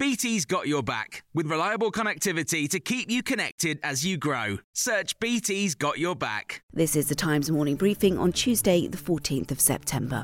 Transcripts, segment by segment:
BT's got your back with reliable connectivity to keep you connected as you grow. Search BT's got your back. This is the Times morning briefing on Tuesday, the 14th of September.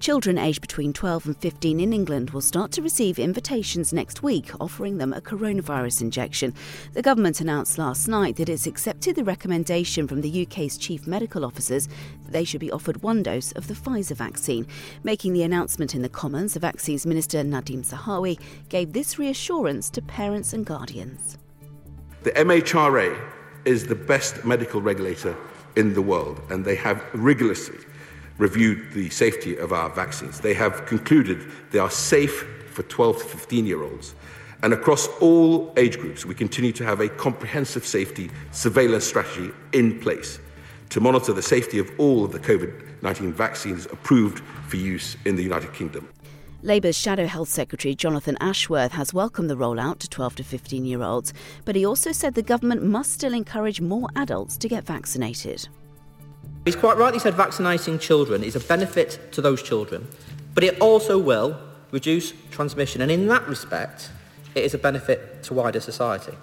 Children aged between 12 and 15 in England will start to receive invitations next week offering them a coronavirus injection. The government announced last night that it's accepted the recommendation from the UK's chief medical officers that they should be offered one dose of the Pfizer vaccine. Making the announcement in the Commons, the Vaccines Minister Nadhim Zahawi gave this reassurance to parents and guardians. The MHRA is the best medical regulator in the world, and they have rigorously reviewed the safety of our vaccines. They have concluded they are safe for 12 to 15 year olds. And across all age groups, we continue to have a comprehensive safety surveillance strategy in place to monitor the safety of all of the COVID 19 vaccines approved for use in the United Kingdom. Labour's Shadow Health Secretary Jonathan Ashworth has welcomed the rollout to 12 to 15 year olds, but he also said the government must still encourage more adults to get vaccinated. He's quite rightly said vaccinating children is a benefit to those children, but it also will reduce transmission, and in that respect, it is a benefit to wider society.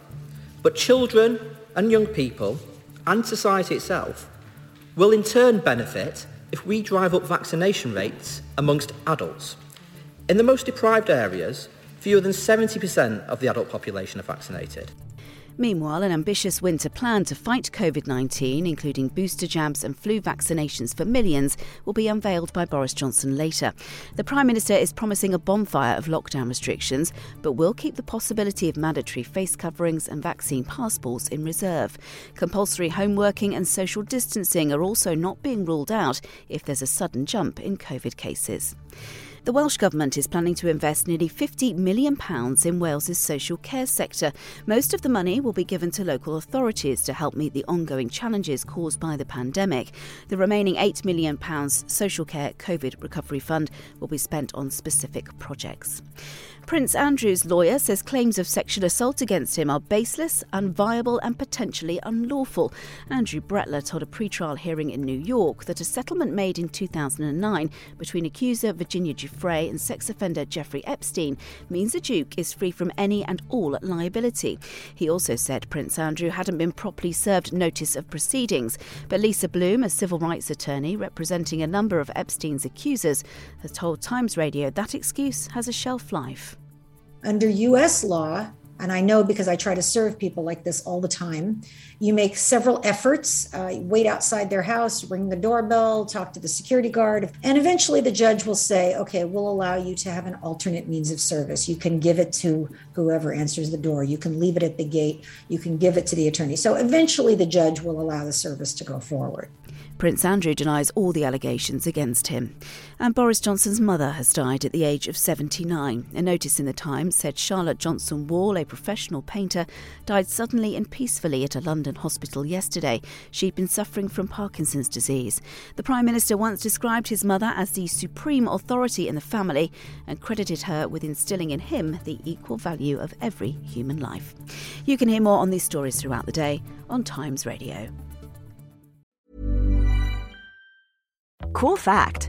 But children and young people and society itself will in turn benefit if we drive up vaccination rates amongst adults. In the most deprived areas, fewer than 70% of the adult population are vaccinated. Meanwhile, an ambitious winter plan to fight COVID 19, including booster jabs and flu vaccinations for millions, will be unveiled by Boris Johnson later. The Prime Minister is promising a bonfire of lockdown restrictions, but will keep the possibility of mandatory face coverings and vaccine passports in reserve. Compulsory home working and social distancing are also not being ruled out if there's a sudden jump in COVID cases. The Welsh Government is planning to invest nearly £50 million in Wales's social care sector. Most of the money will be given to local authorities to help meet the ongoing challenges caused by the pandemic. The remaining £8 million social care COVID recovery fund will be spent on specific projects. Prince Andrew's lawyer says claims of sexual assault against him are baseless, unviable, and potentially unlawful. Andrew Brettler told a pre-trial hearing in New York that a settlement made in 2009 between accuser Virginia Giuffre and sex offender Jeffrey Epstein means the Duke is free from any and all liability. He also said Prince Andrew hadn't been properly served notice of proceedings, but Lisa Bloom, a civil rights attorney representing a number of Epstein's accusers, has told Times Radio that excuse has a shelf life. Under US law, and I know because I try to serve people like this all the time, you make several efforts, uh, wait outside their house, ring the doorbell, talk to the security guard, and eventually the judge will say, okay, we'll allow you to have an alternate means of service. You can give it to whoever answers the door, you can leave it at the gate, you can give it to the attorney. So eventually the judge will allow the service to go forward. Prince Andrew denies all the allegations against him. And Boris Johnson's mother has died at the age of 79. A notice in the Times said Charlotte Johnson Wahl, a professional painter, died suddenly and peacefully at a London hospital yesterday. She'd been suffering from Parkinson's disease. The Prime Minister once described his mother as the supreme authority in the family and credited her with instilling in him the equal value of every human life. You can hear more on these stories throughout the day on Times Radio. Cool fact